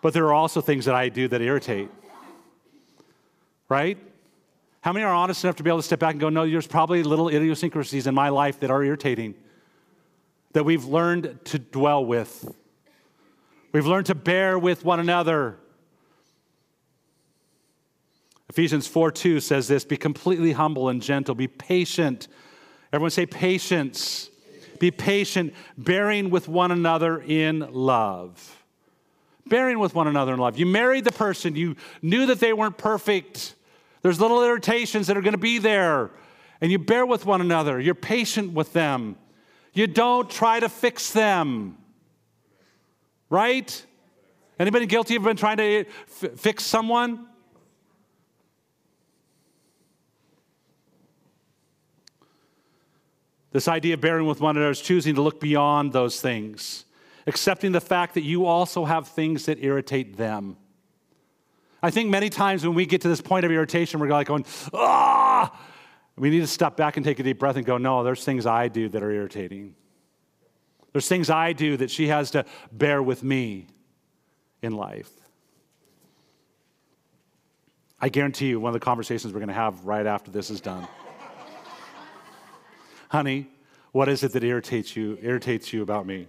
but there are also things that I do that irritate. Right? How many are honest enough to be able to step back and go, no, there's probably little idiosyncrasies in my life that are irritating, that we've learned to dwell with? We've learned to bear with one another. Ephesians 4 2 says this Be completely humble and gentle, be patient. Everyone say patience. Be patient, bearing with one another in love. Bearing with one another in love. You married the person, you knew that they weren't perfect. There's little irritations that are going to be there, and you bear with one another. You're patient with them. You don't try to fix them. Right? Anybody guilty of been trying to f- fix someone? This idea of bearing with one another is choosing to look beyond those things, accepting the fact that you also have things that irritate them. I think many times when we get to this point of irritation, we're like going, ah! We need to step back and take a deep breath and go, no, there's things I do that are irritating. There's things I do that she has to bear with me in life. I guarantee you, one of the conversations we're going to have right after this is done honey, what is it that irritates you, irritates you about me?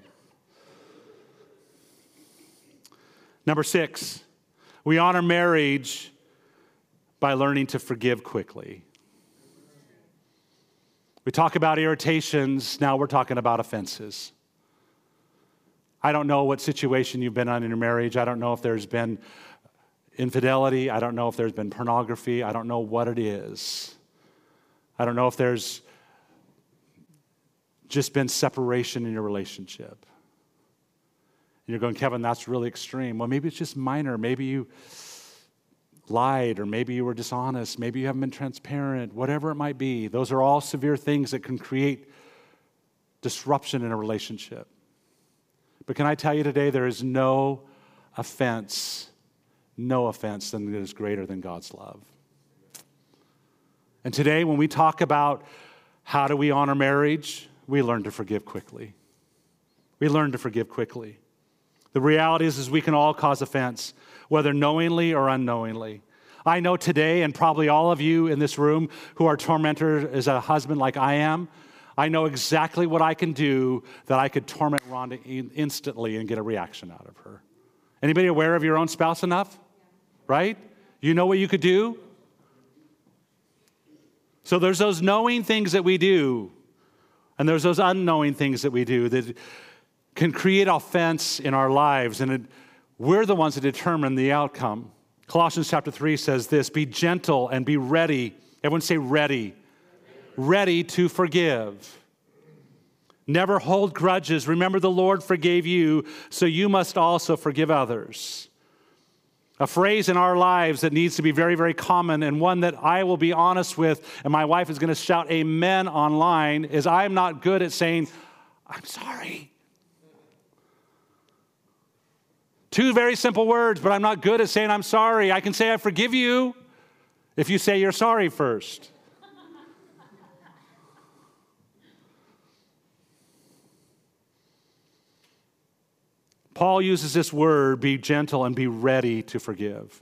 Number six, we honor marriage by learning to forgive quickly. We talk about irritations, now we're talking about offenses. I don't know what situation you've been on in your marriage. I don't know if there's been infidelity. I don't know if there's been pornography. I don't know what it is. I don't know if there's just been separation in your relationship. And you're going, Kevin, that's really extreme. Well, maybe it's just minor. Maybe you lied, or maybe you were dishonest. Maybe you haven't been transparent, whatever it might be. Those are all severe things that can create disruption in a relationship. But can I tell you today, there is no offense, no offense that is greater than God's love. And today, when we talk about how do we honor marriage, we learn to forgive quickly. We learn to forgive quickly. The reality is, is we can all cause offense, whether knowingly or unknowingly. I know today, and probably all of you in this room who are tormentors as a husband like I am, I know exactly what I can do that I could torment Rhonda instantly and get a reaction out of her. Anybody aware of your own spouse enough? Right? You know what you could do? So there's those knowing things that we do and there's those unknowing things that we do that can create offense in our lives, and it, we're the ones that determine the outcome. Colossians chapter 3 says this Be gentle and be ready. Everyone say ready. Ready to forgive. Never hold grudges. Remember, the Lord forgave you, so you must also forgive others. A phrase in our lives that needs to be very, very common, and one that I will be honest with, and my wife is going to shout amen online, is I'm not good at saying, I'm sorry. Two very simple words, but I'm not good at saying I'm sorry. I can say I forgive you if you say you're sorry first. Paul uses this word, be gentle and be ready to forgive.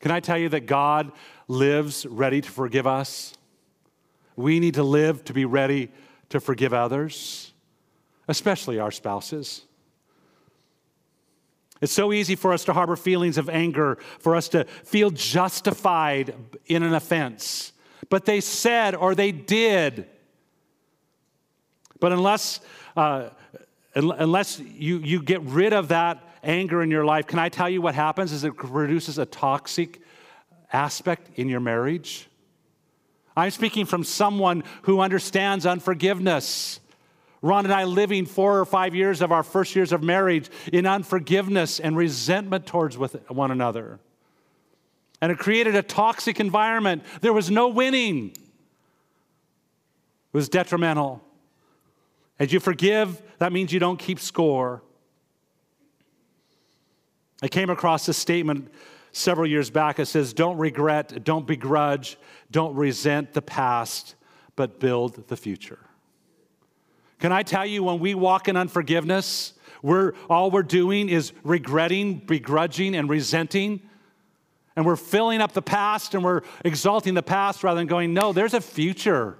Can I tell you that God lives ready to forgive us? We need to live to be ready to forgive others, especially our spouses. It's so easy for us to harbor feelings of anger, for us to feel justified in an offense. But they said or they did. But unless uh, unless you, you get rid of that anger in your life, can I tell you what happens is it produces a toxic aspect in your marriage? I'm speaking from someone who understands unforgiveness. Ron and I living four or five years of our first years of marriage in unforgiveness and resentment towards one another. And it created a toxic environment. There was no winning. It was detrimental. As you forgive, that means you don't keep score. I came across this statement several years back. It says, Don't regret, don't begrudge, don't resent the past, but build the future. Can I tell you, when we walk in unforgiveness, we're, all we're doing is regretting, begrudging, and resenting. And we're filling up the past and we're exalting the past rather than going, no, there's a future.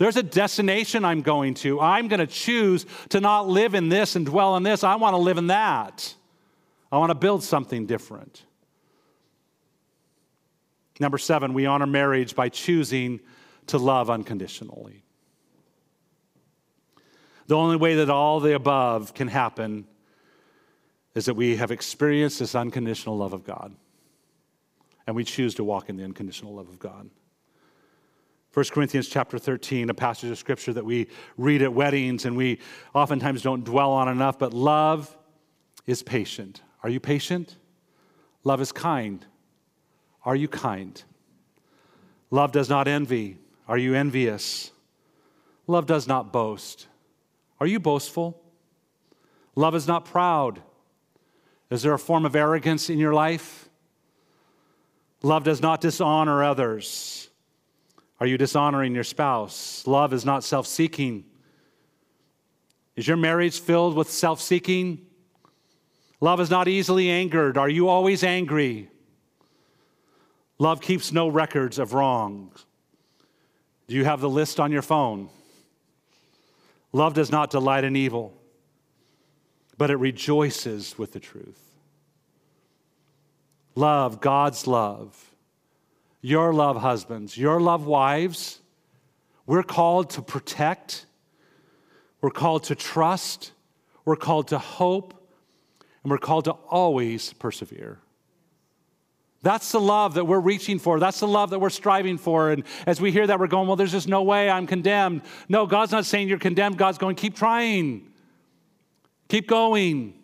There's a destination I'm going to. I'm going to choose to not live in this and dwell in this. I want to live in that. I want to build something different. Number seven, we honor marriage by choosing to love unconditionally. The only way that all the above can happen is that we have experienced this unconditional love of God. And we choose to walk in the unconditional love of God. 1 Corinthians chapter 13, a passage of scripture that we read at weddings and we oftentimes don't dwell on enough, but love is patient. Are you patient? Love is kind. Are you kind? Love does not envy. Are you envious? Love does not boast. Are you boastful? Love is not proud. Is there a form of arrogance in your life? Love does not dishonor others. Are you dishonoring your spouse? Love is not self seeking. Is your marriage filled with self seeking? Love is not easily angered. Are you always angry? Love keeps no records of wrongs. Do you have the list on your phone? Love does not delight in evil, but it rejoices with the truth. Love, God's love, your love, husbands, your love, wives. We're called to protect, we're called to trust, we're called to hope, and we're called to always persevere. That's the love that we're reaching for. That's the love that we're striving for. And as we hear that, we're going, well, there's just no way I'm condemned. No, God's not saying you're condemned. God's going, keep trying, keep going.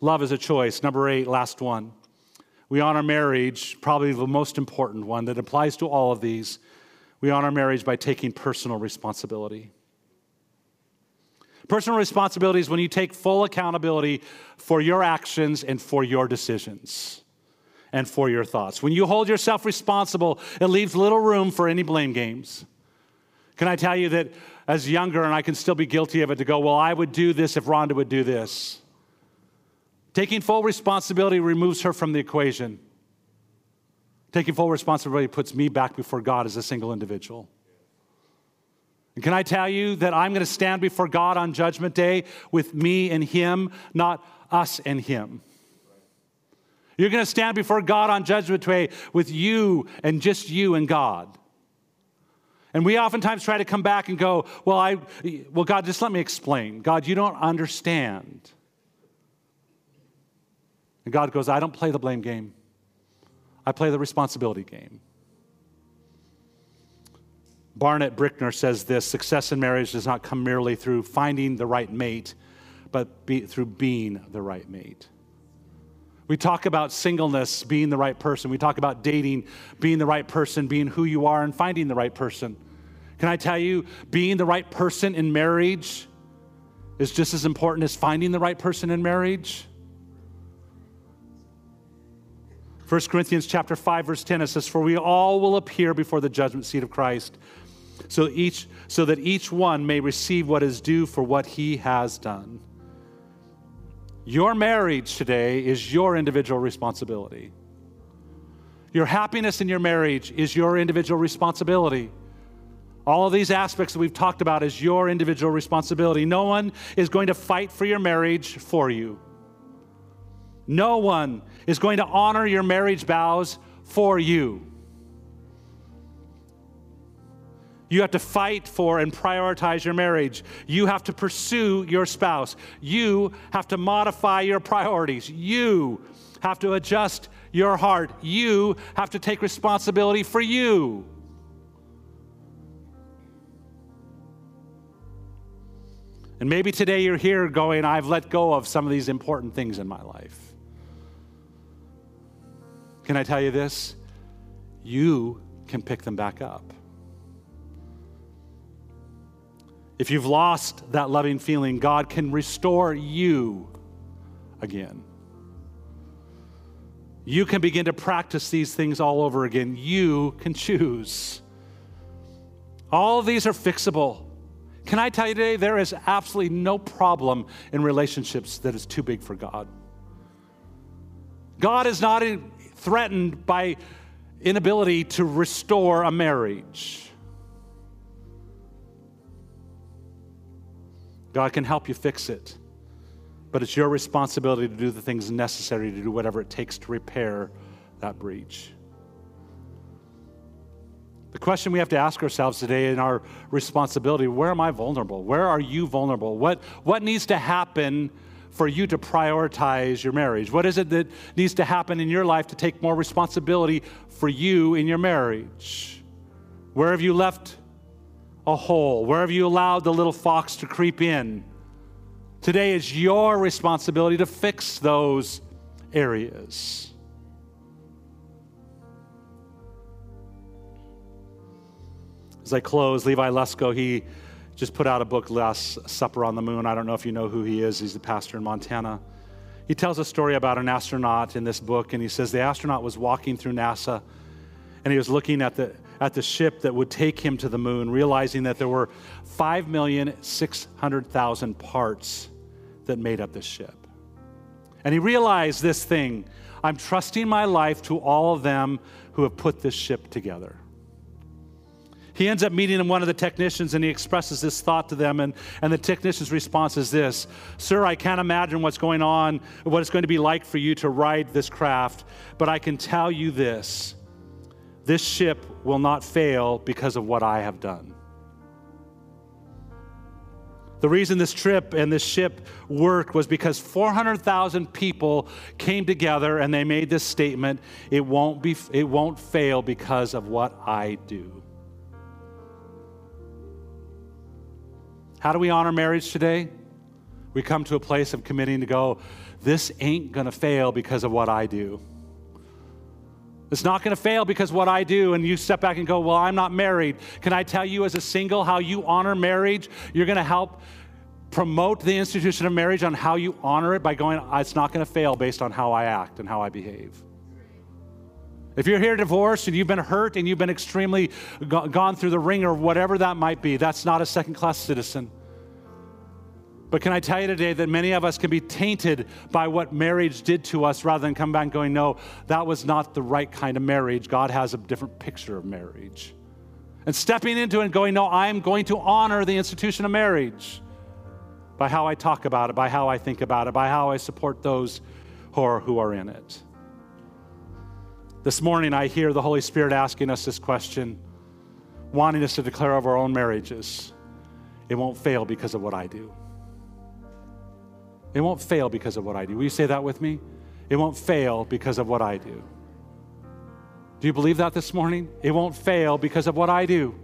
Love is a choice. Number eight, last one. We honor marriage, probably the most important one that applies to all of these. We honor marriage by taking personal responsibility. Personal responsibility is when you take full accountability for your actions and for your decisions and for your thoughts. When you hold yourself responsible, it leaves little room for any blame games. Can I tell you that as younger, and I can still be guilty of it, to go, well, I would do this if Rhonda would do this. Taking full responsibility removes her from the equation. Taking full responsibility puts me back before God as a single individual. And can I tell you that I'm going to stand before God on Judgment Day with me and Him, not us and Him? You're going to stand before God on Judgment Day with you and just you and God. And we oftentimes try to come back and go, Well, I, well, God, just let me explain. God, you don't understand. And God goes, I don't play the blame game, I play the responsibility game. Barnett Brickner says this success in marriage does not come merely through finding the right mate, but be, through being the right mate. We talk about singleness being the right person. We talk about dating being the right person, being who you are, and finding the right person. Can I tell you, being the right person in marriage is just as important as finding the right person in marriage? 1 Corinthians chapter 5 verse 10 it says for we all will appear before the judgment seat of Christ so each so that each one may receive what is due for what he has done. Your marriage today is your individual responsibility. Your happiness in your marriage is your individual responsibility. All of these aspects that we've talked about is your individual responsibility. No one is going to fight for your marriage for you. No one is going to honor your marriage vows for you. You have to fight for and prioritize your marriage. You have to pursue your spouse. You have to modify your priorities. You have to adjust your heart. You have to take responsibility for you. And maybe today you're here going, I've let go of some of these important things in my life. Can I tell you this? You can pick them back up. If you've lost that loving feeling, God can restore you again. You can begin to practice these things all over again. You can choose. All of these are fixable. Can I tell you today, there is absolutely no problem in relationships that is too big for God. God is not threatened by inability to restore a marriage. God can help you fix it, but it's your responsibility to do the things necessary to do whatever it takes to repair that breach. The question we have to ask ourselves today in our responsibility where am I vulnerable? Where are you vulnerable? What, what needs to happen for you to prioritize your marriage? What is it that needs to happen in your life to take more responsibility for you in your marriage? Where have you left a hole? Where have you allowed the little fox to creep in? Today is your responsibility to fix those areas. As I close, Levi Lusko, he just put out a book, Last Supper on the Moon. I don't know if you know who he is. He's the pastor in Montana. He tells a story about an astronaut in this book, and he says the astronaut was walking through NASA and he was looking at the, at the ship that would take him to the moon, realizing that there were 5,600,000 parts that made up this ship. And he realized this thing I'm trusting my life to all of them who have put this ship together. He ends up meeting one of the technicians and he expresses this thought to them. And, and the technician's response is this Sir, I can't imagine what's going on, what it's going to be like for you to ride this craft, but I can tell you this this ship will not fail because of what I have done. The reason this trip and this ship worked was because 400,000 people came together and they made this statement it won't, be, it won't fail because of what I do. How do we honor marriage today? We come to a place of committing to go, this ain't gonna fail because of what I do. It's not going to fail because what I do, and you step back and go, Well, I'm not married. Can I tell you as a single how you honor marriage? You're going to help promote the institution of marriage on how you honor it by going, It's not going to fail based on how I act and how I behave. If you're here divorced and you've been hurt and you've been extremely gone through the ringer, whatever that might be, that's not a second class citizen. But can I tell you today that many of us can be tainted by what marriage did to us rather than come back going, no, that was not the right kind of marriage. God has a different picture of marriage. And stepping into it and going, no, I'm going to honor the institution of marriage by how I talk about it, by how I think about it, by how I support those who are, who are in it. This morning, I hear the Holy Spirit asking us this question, wanting us to declare over our own marriages. It won't fail because of what I do. It won't fail because of what I do. Will you say that with me? It won't fail because of what I do. Do you believe that this morning? It won't fail because of what I do.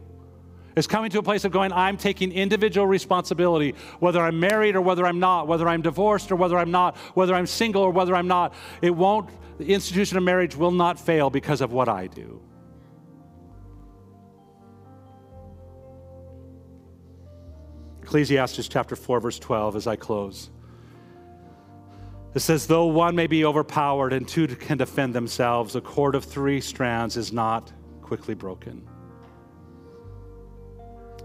It's coming to a place of going, I'm taking individual responsibility, whether I'm married or whether I'm not, whether I'm divorced or whether I'm not, whether I'm single or whether I'm not. It won't, the institution of marriage will not fail because of what I do. Ecclesiastes chapter 4, verse 12, as I close. It says, Though one may be overpowered and two can defend themselves, a cord of three strands is not quickly broken.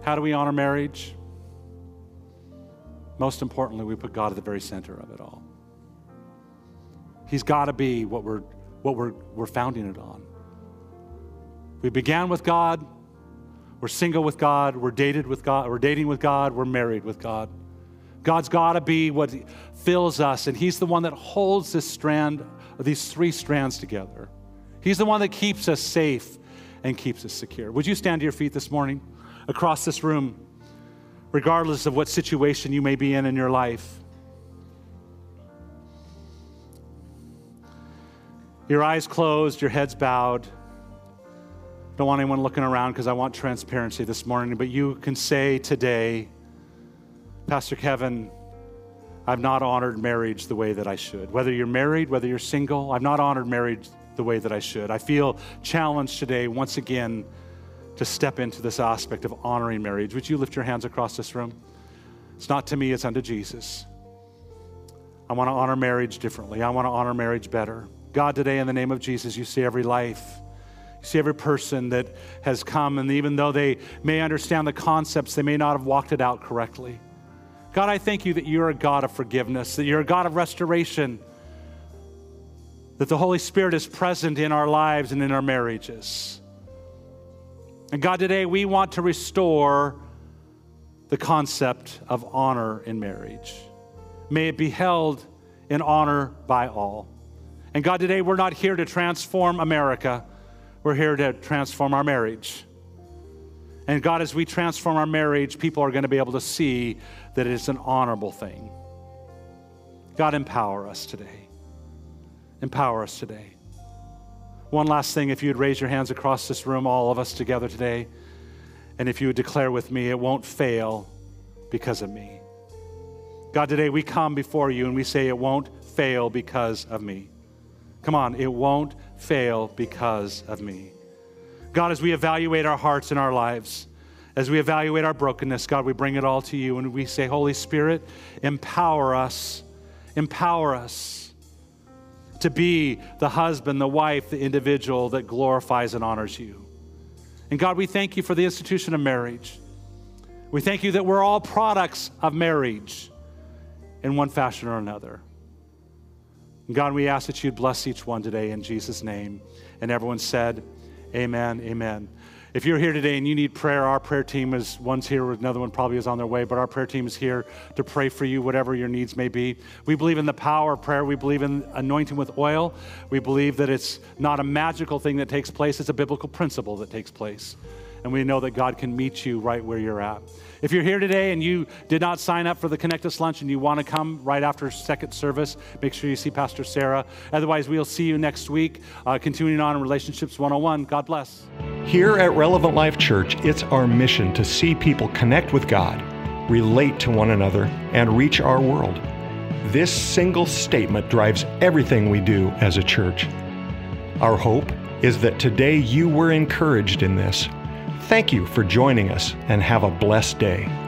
How do we honor marriage? Most importantly, we put God at the very center of it all. He's got to be what we're, what we're, we're founding it on. We began with God, we're single with God, we're dated with God, we're dating with God, we're married with God. God's got to be what fills us, and He's the one that holds this strand, these three strands together. He's the one that keeps us safe and keeps us secure. Would you stand to your feet this morning across this room, regardless of what situation you may be in in your life? Your eyes closed, your heads bowed. Don't want anyone looking around because I want transparency this morning, but you can say today, Pastor Kevin, I've not honored marriage the way that I should. Whether you're married, whether you're single, I've not honored marriage the way that I should. I feel challenged today, once again, to step into this aspect of honoring marriage. Would you lift your hands across this room? It's not to me, it's unto Jesus. I want to honor marriage differently. I want to honor marriage better. God, today, in the name of Jesus, you see every life You see every person that has come, and even though they may understand the concepts, they may not have walked it out correctly. God, I thank you that you're a God of forgiveness, that you're a God of restoration, that the Holy Spirit is present in our lives and in our marriages. And God, today we want to restore the concept of honor in marriage. May it be held in honor by all. And God, today we're not here to transform America. We're here to transform our marriage. And God, as we transform our marriage, people are going to be able to see that it's an honorable thing. God, empower us today. Empower us today. One last thing, if you would raise your hands across this room, all of us together today, and if you would declare with me, it won't fail because of me. God, today we come before you and we say it won't fail because of me. Come on, it won't fail because of me. God, as we evaluate our hearts and our lives, as we evaluate our brokenness, God, we bring it all to you and we say, Holy Spirit, empower us, empower us to be the husband, the wife, the individual that glorifies and honors you. And God, we thank you for the institution of marriage. We thank you that we're all products of marriage in one fashion or another. God, we ask that you'd bless each one today in Jesus' name. And everyone said, Amen, amen. If you're here today and you need prayer, our prayer team is one's here, another one probably is on their way, but our prayer team is here to pray for you, whatever your needs may be. We believe in the power of prayer. We believe in anointing with oil. We believe that it's not a magical thing that takes place, it's a biblical principle that takes place. And we know that God can meet you right where you're at. If you're here today and you did not sign up for the Connect Us lunch and you want to come right after second service, make sure you see Pastor Sarah. Otherwise, we'll see you next week, uh, continuing on in Relationships 101. God bless. Here at Relevant Life Church, it's our mission to see people connect with God, relate to one another, and reach our world. This single statement drives everything we do as a church. Our hope is that today you were encouraged in this Thank you for joining us and have a blessed day.